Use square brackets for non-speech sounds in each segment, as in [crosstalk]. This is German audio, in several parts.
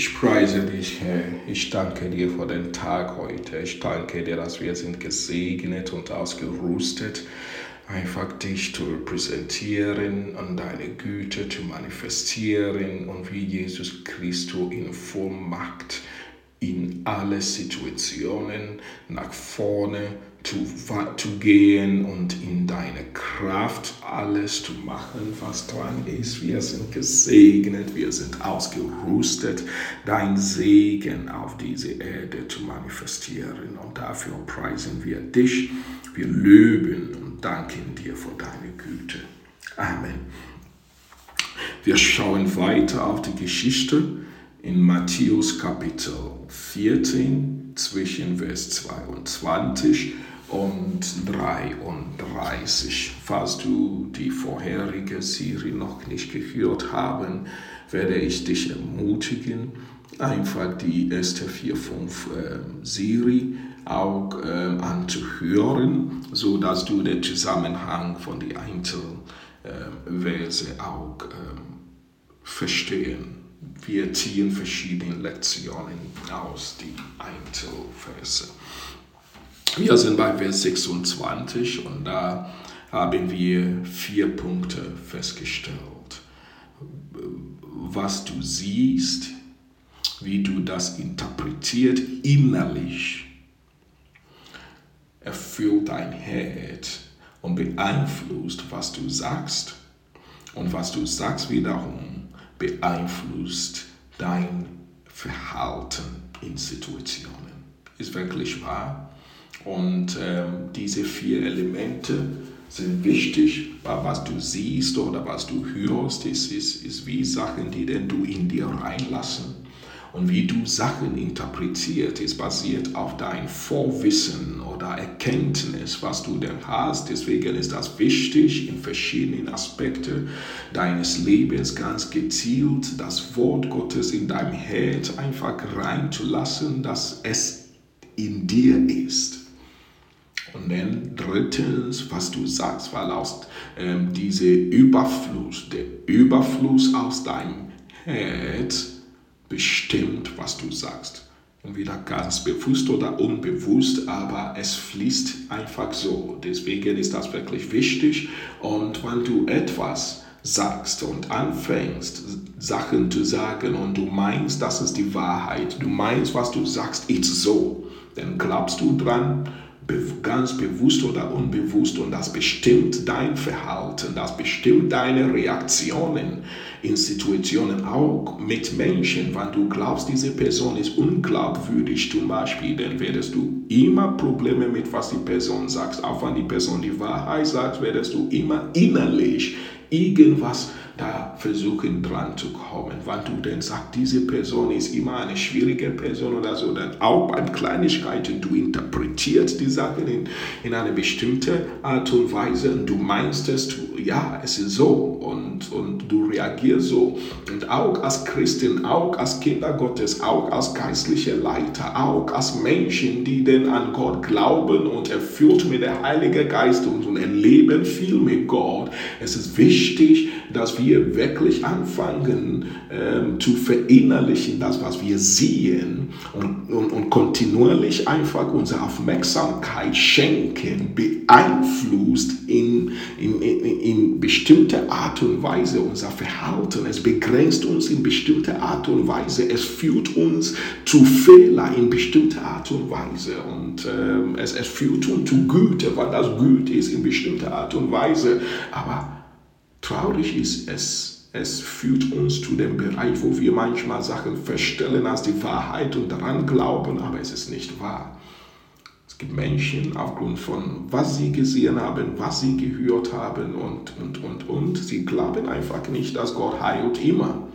Ich preise dich, Herr. Ich danke dir für den Tag heute. Ich danke dir, dass wir sind gesegnet und ausgerüstet, einfach dich zu repräsentieren und deine Güte zu manifestieren und wie Jesus Christus in Vollmacht in alle Situationen nach vorne zu, zu gehen und in deine Kraft alles zu machen, was dran ist. Wir sind gesegnet, wir sind ausgerüstet, dein Segen auf diese Erde zu manifestieren. Und dafür preisen wir dich. Wir löben und danken dir für deine Güte. Amen. Wir schauen weiter auf die Geschichte in Matthäus Kapitel 14 zwischen Vers 22 und 33. Falls du die vorherige Serie noch nicht gehört haben, werde ich dich ermutigen, einfach die erste 4, 5 äh, Serie auch äh, anzuhören, so dass du den Zusammenhang von den Einzelverse äh, auch äh, verstehen. Wir ziehen verschiedene Lektionen aus den Einzelverse. Wir sind bei Vers 26 und da haben wir vier Punkte festgestellt. Was du siehst, wie du das interpretiert innerlich, erfüllt dein Herz und beeinflusst, was du sagst. Und was du sagst wiederum beeinflusst dein Verhalten in Situationen. Ist wirklich wahr? Und ähm, diese vier Elemente sind wichtig, weil was du siehst oder was du hörst, ist, ist, ist wie Sachen, die denn du in dir reinlassen. Und wie du Sachen interpretiert, ist basiert auf dein Vorwissen oder Erkenntnis, was du denn hast. Deswegen ist das wichtig, in verschiedenen Aspekten deines Lebens ganz gezielt das Wort Gottes in deinem Herz einfach reinzulassen, dass es in dir ist. Und dann drittens, was du sagst, weil aus ähm, dieser Überfluss, der Überfluss aus deinem Herz bestimmt, was du sagst. Entweder ganz bewusst oder unbewusst, aber es fließt einfach so. Deswegen ist das wirklich wichtig. Und wenn du etwas sagst und anfängst, Sachen zu sagen und du meinst, das ist die Wahrheit, du meinst, was du sagst, ist so, dann glaubst du dran ganz bewusst oder unbewusst und das bestimmt dein Verhalten, das bestimmt deine Reaktionen in Situationen, auch mit Menschen. Wenn du glaubst, diese Person ist unglaubwürdig zum Beispiel, dann werdest du immer Probleme mit, was die Person sagt. Auch wenn die Person die Wahrheit sagt, werdest du immer innerlich irgendwas da versuchen dran zu kommen. Wenn du denn sagst, diese Person ist immer eine schwierige Person oder so, dann auch bei Kleinigkeiten, du interpretierst die Sachen in, in eine bestimmte Art und Weise und du meinst es, ja, es ist so und, und du reagierst so. Und auch als Christen, auch als Kinder Gottes, auch als geistliche Leiter, auch als Menschen, die denn an Gott glauben und erfüllt mit der Heilige Geist und, und erleben viel mit Gott, es ist wichtig, dass wir wirklich anfangen ähm, zu verinnerlichen, das, was wir sehen und, und, und kontinuierlich einfach unsere Aufmerksamkeit schenken, beeinflusst in, in, in, in bestimmte Art und Weise unser Verhalten. Es begrenzt uns in bestimmte Art und Weise. Es führt uns zu Fehlern in bestimmte Art und Weise. Und ähm, es, es führt uns zu Güte, weil das Güte ist in bestimmte Art und Weise. Aber Traurig ist es, es führt uns zu dem Bereich, wo wir manchmal Sachen feststellen als die Wahrheit und daran glauben, aber es ist nicht wahr. Es gibt Menschen aufgrund von, was sie gesehen haben, was sie gehört haben und, und, und, und. Sie glauben einfach nicht, dass Gott heilt immer.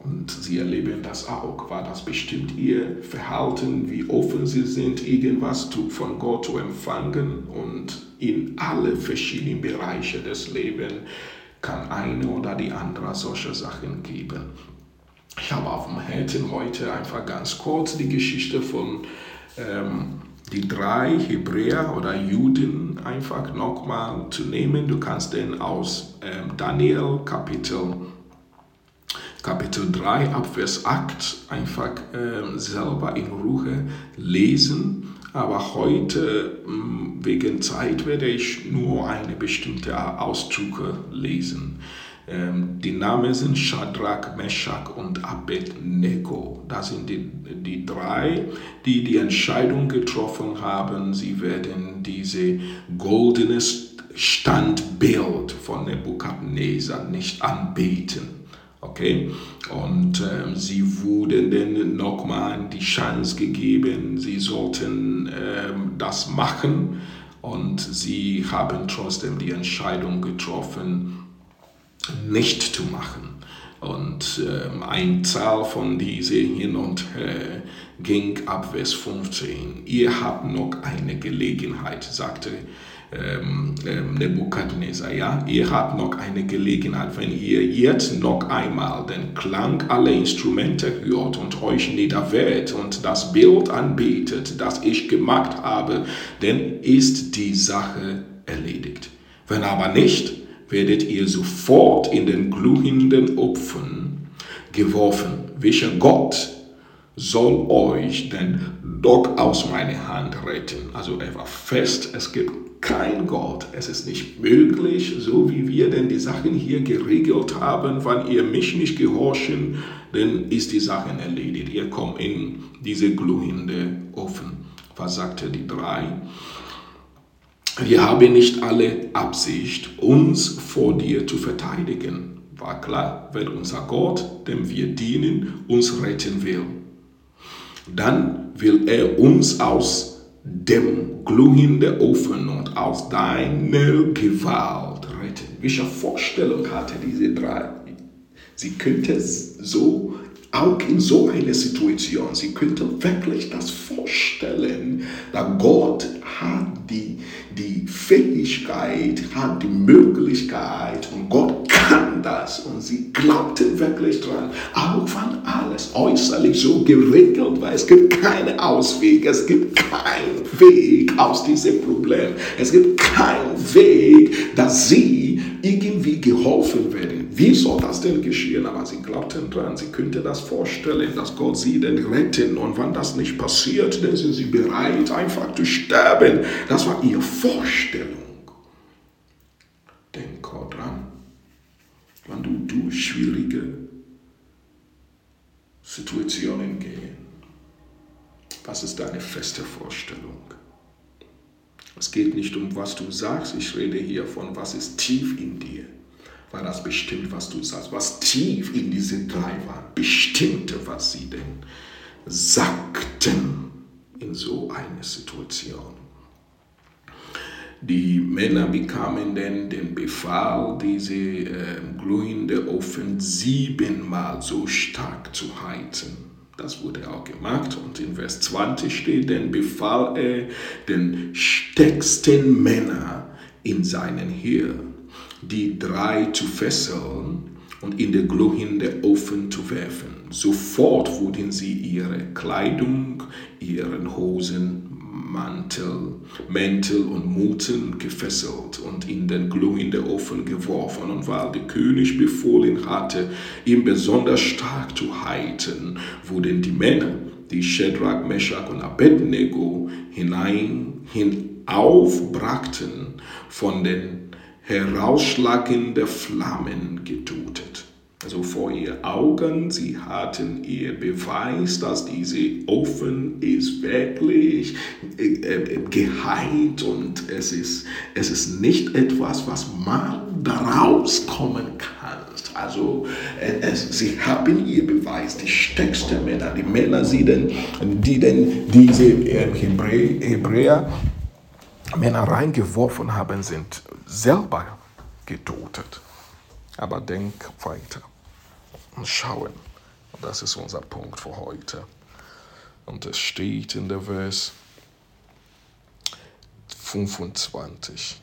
Und sie erleben das auch, weil das bestimmt ihr Verhalten, wie offen sie sind, irgendwas von Gott zu empfangen. Und in alle verschiedenen Bereiche des Lebens kann eine oder die andere solche Sachen geben. Ich habe auf dem Herzen heute einfach ganz kurz die Geschichte von ähm, die drei Hebräer oder Juden einfach nochmal zu nehmen. Du kannst den aus ähm, Daniel Kapitel Kapitel 3 Abvers 8 einfach äh, selber in Ruhe lesen. Aber heute hm, wegen Zeit werde ich nur eine bestimmte Ausdrücke lesen. Ähm, die Namen sind Shadrach, Meshach und Abednego. Das sind die, die drei, die die Entscheidung getroffen haben. Sie werden diese goldene Standbild von Nebukadnezar nicht anbeten. Okay? Und ähm, sie wurden dann nochmal die Chance gegeben, sie sollten ähm, das machen. Und sie haben trotzdem die Entscheidung getroffen, nicht zu machen. Und ähm, ein Zahl von diese hin und her ging ab Vers 15. Ihr habt noch eine Gelegenheit, sagte ähm, ähm, Nebukadnezar. Ja? Ihr habt noch eine Gelegenheit, wenn ihr jetzt noch einmal den Klang aller Instrumente hört und euch niederwehrt und das Bild anbetet, das ich gemacht habe, dann ist die Sache erledigt. Wenn aber nicht, werdet ihr sofort in den glühenden Opfen geworfen. Welcher Gott soll euch denn doch aus meiner Hand retten? Also er war fest, es gibt kein Gott. Es ist nicht möglich, so wie wir denn die Sachen hier geregelt haben, wenn ihr mich nicht gehorchen, dann ist die Sache erledigt. Ihr kommt in diese glühende Ofen. Was sagte die drei? Wir haben nicht alle Absicht, uns vor dir zu verteidigen. War klar, wenn unser Gott, dem wir dienen, uns retten will. Dann will er uns aus dem glühenden Ofen und aus deiner Gewalt retten. Welche Vorstellung hatte diese drei? Sie könnte so auch in so einer Situation, sie könnte wirklich das vorstellen, dass Gott hat die, die Fähigkeit, hat die Möglichkeit und Gott kann das und sie glaubten wirklich dran, auch wenn alles äußerlich so geregelt war. Es gibt keinen Ausweg, es gibt keinen Weg aus diesem Problem. Es gibt keinen Weg, dass sie irgendwie geholfen werden wie soll das denn geschehen? Aber sie glaubten dran, sie könnte das vorstellen, dass Gott sie denn retten. Und wenn das nicht passiert, dann sind sie bereit, einfach zu sterben. Das war ihre Vorstellung. Denk dran, wenn du durch schwierige Situationen gehst, was ist deine feste Vorstellung? Es geht nicht um, was du sagst, ich rede hier von, was ist tief in dir war das bestimmt, was du sagst, was tief in diese drei war, bestimmte, was sie denn sagten in so einer Situation. Die Männer bekamen dann den Befehl, diese äh, glühende Ofen siebenmal so stark zu heizen. Das wurde auch gemacht und in Vers 20 steht, dann befahl er den stärksten Männer in seinen Heer, die drei zu fesseln und in den glühenden Ofen zu werfen. Sofort wurden sie ihre Kleidung, ihren Hosen, Mantel, Mäntel und Muten gefesselt und in den glühenden Ofen geworfen. Und weil der König befohlen hatte, ihn besonders stark zu heiten, wurden die Männer, die Shadrach, Meshach und Abednego hinein, hinaufbrachten, von den herausschlagende Flammen getötet. Also vor ihr Augen, sie hatten ihr Beweis, dass diese Ofen ist wirklich äh, äh, geheilt und es ist, es ist nicht etwas, was man daraus kommen kann. Also äh, es, sie haben ihr Beweis, die stärksten Männer, die Männer, die denn, die denn diese Hebräer, Hebräer Männer reingeworfen haben, sind selber getötet. Aber denk weiter schauen. Und das ist unser Punkt für heute. Und es steht in der Vers 25.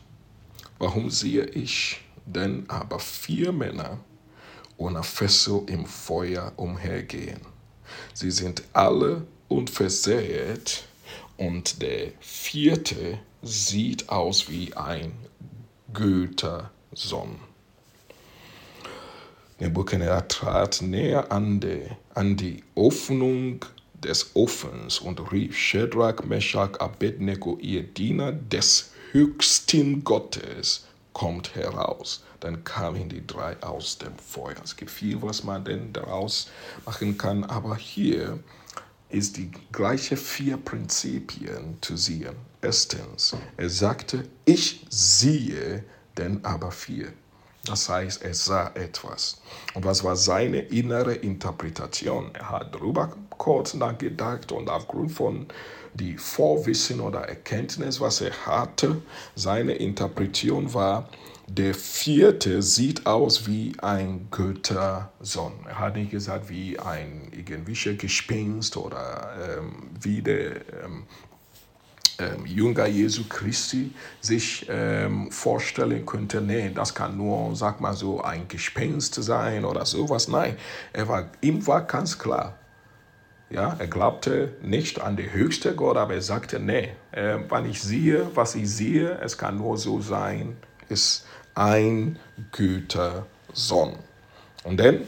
Warum sehe ich denn aber vier Männer ohne Fessel im Feuer umhergehen? Sie sind alle unversehrt und der vierte sieht aus wie ein Göttersohn. Nebuchadnezzar trat näher an die, an die Öffnung des Ofens und rief Shadrach, Meshach, Abednego, ihr Diener des höchsten Gottes, kommt heraus. Dann kamen die drei aus dem Feuer. Es gibt viel, was man denn daraus machen kann, aber hier ist die gleiche vier Prinzipien zu sehen. Erstens, er sagte, ich sehe denn aber vier. Das heißt, er sah etwas. Und was war seine innere Interpretation? Er hat darüber kurz nachgedacht und aufgrund von die Vorwissen oder Erkenntnis, was er hatte, seine Interpretation war, der vierte sieht aus wie ein Göttersohn. Er hat nicht gesagt wie ein irgendwelcher Gespenst oder ähm, wie der ähm, ähm, Jünger Jesu Christi sich ähm, vorstellen könnte. Nee, das kann nur, sag mal so, ein Gespenst sein oder sowas. Nein, er war, ihm war ganz klar, ja, er glaubte nicht an den höchsten Gott, aber er sagte, nee, äh, wenn ich sehe, was ich sehe, es kann nur so sein, ist ein Gütersohn. Und dann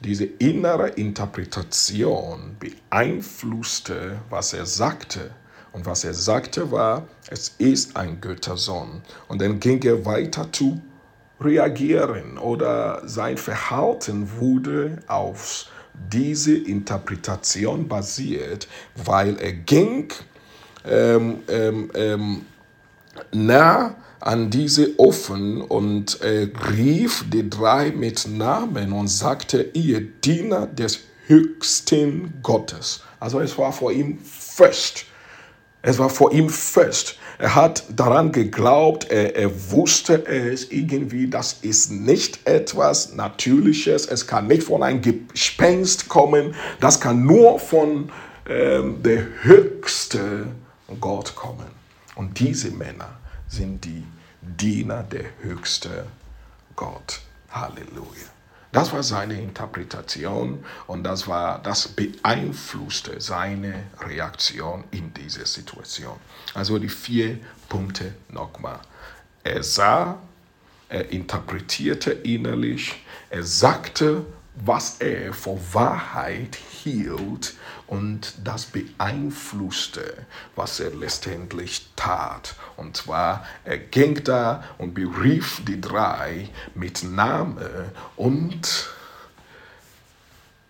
diese innere Interpretation beeinflusste, was er sagte. Und was er sagte war, es ist ein Göttersohn. Und dann ging er weiter zu reagieren oder sein Verhalten wurde auf diese Interpretation basiert, weil er ging ähm, ähm, ähm, nah an diese Ofen und äh, rief die drei mit Namen und sagte, ihr Diener des höchsten Gottes. Also es war vor ihm fest. Es war vor ihm fest. Er hat daran geglaubt, er, er wusste es irgendwie, das ist nicht etwas Natürliches, es kann nicht von einem Gespenst kommen, das kann nur von ähm, der höchste Gott kommen. Und diese Männer sind die Diener der höchste Gott. Halleluja. Das war seine Interpretation und das, war, das beeinflusste seine Reaktion in dieser Situation. Also die vier Punkte nochmal. Er sah, er interpretierte innerlich, er sagte, was er vor Wahrheit hielt und das beeinflusste, was er letztendlich tat. Und zwar, er ging da und berief die drei mit Name und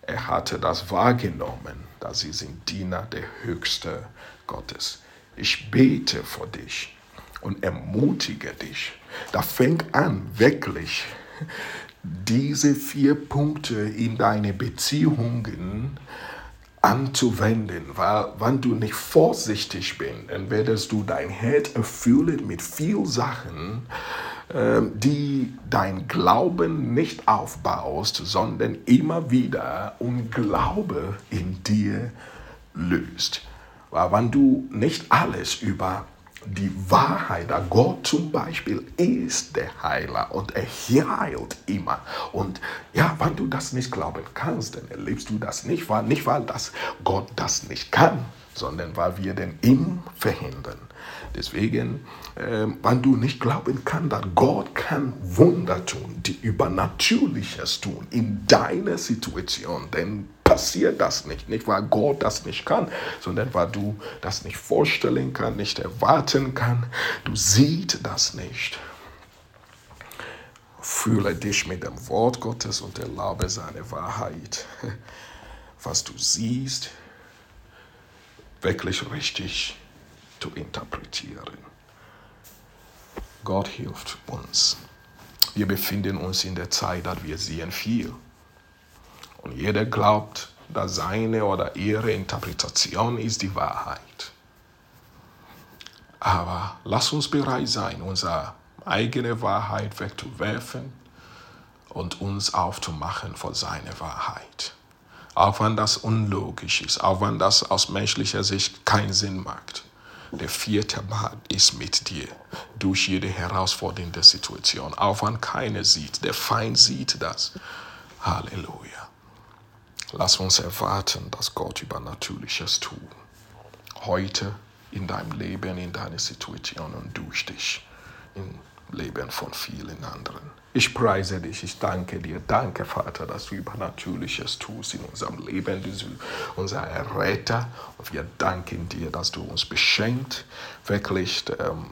er hatte das wahrgenommen, dass sie sind Diener der Höchste Gottes. Ich bete vor dich und ermutige dich. Da fängt an, wirklich diese vier Punkte in deine Beziehungen anzuwenden, weil wenn du nicht vorsichtig bist, dann werdest du dein Herz erfüllen mit viel Sachen, ähm, die dein Glauben nicht aufbaust, sondern immer wieder Unglaube in dir löst. Weil wenn du nicht alles über die Wahrheit, Gott zum Beispiel ist der Heiler und er heilt immer. Und ja, wenn du das nicht glauben kannst, dann erlebst du das nicht, weil, nicht weil das Gott das nicht kann, sondern weil wir den ihm verhindern. Deswegen, äh, wenn du nicht glauben kannst, dass Gott kann Wunder tun, die Übernatürliches tun in deiner Situation, denn passiert das nicht. Nicht, weil Gott das nicht kann, sondern weil du das nicht vorstellen kannst, nicht erwarten kannst. Du siehst das nicht. Fühle dich mit dem Wort Gottes und erlaube seine Wahrheit. [laughs] Was du siehst, wirklich richtig zu interpretieren. Gott hilft uns. Wir befinden uns in der Zeit, dass wir sehen viel. Und jeder glaubt, dass seine oder ihre Interpretation ist die Wahrheit. Aber lass uns bereit sein, unsere eigene Wahrheit wegzuwerfen und uns aufzumachen vor seine Wahrheit. Auch wenn das unlogisch ist, auch wenn das aus menschlicher Sicht keinen Sinn macht. Der vierte Mann ist mit dir durch jede herausfordernde Situation. Auch wenn keiner sieht, der Feind sieht das. Halleluja. Lass uns erwarten, dass Gott Übernatürliches tut. Heute in deinem Leben, in deiner Situation und durch dich. In Leben von vielen anderen. Ich preise dich, ich danke dir. Danke, Vater, dass du Übernatürliches tust in unserem Leben. Du bist unser Erretter. Und wir danken dir, dass du uns beschenkt, wirklich ähm,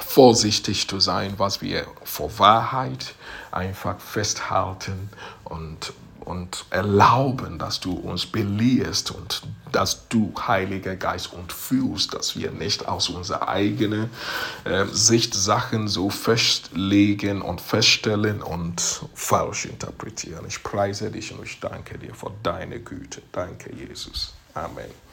vorsichtig zu sein, was wir vor Wahrheit einfach festhalten und und erlauben, dass du uns belehrst und dass du, Heiliger Geist, uns fühlst, dass wir nicht aus unserer eigenen äh, Sicht Sachen so festlegen und feststellen und falsch interpretieren. Ich preise dich und ich danke dir für deine Güte. Danke, Jesus. Amen.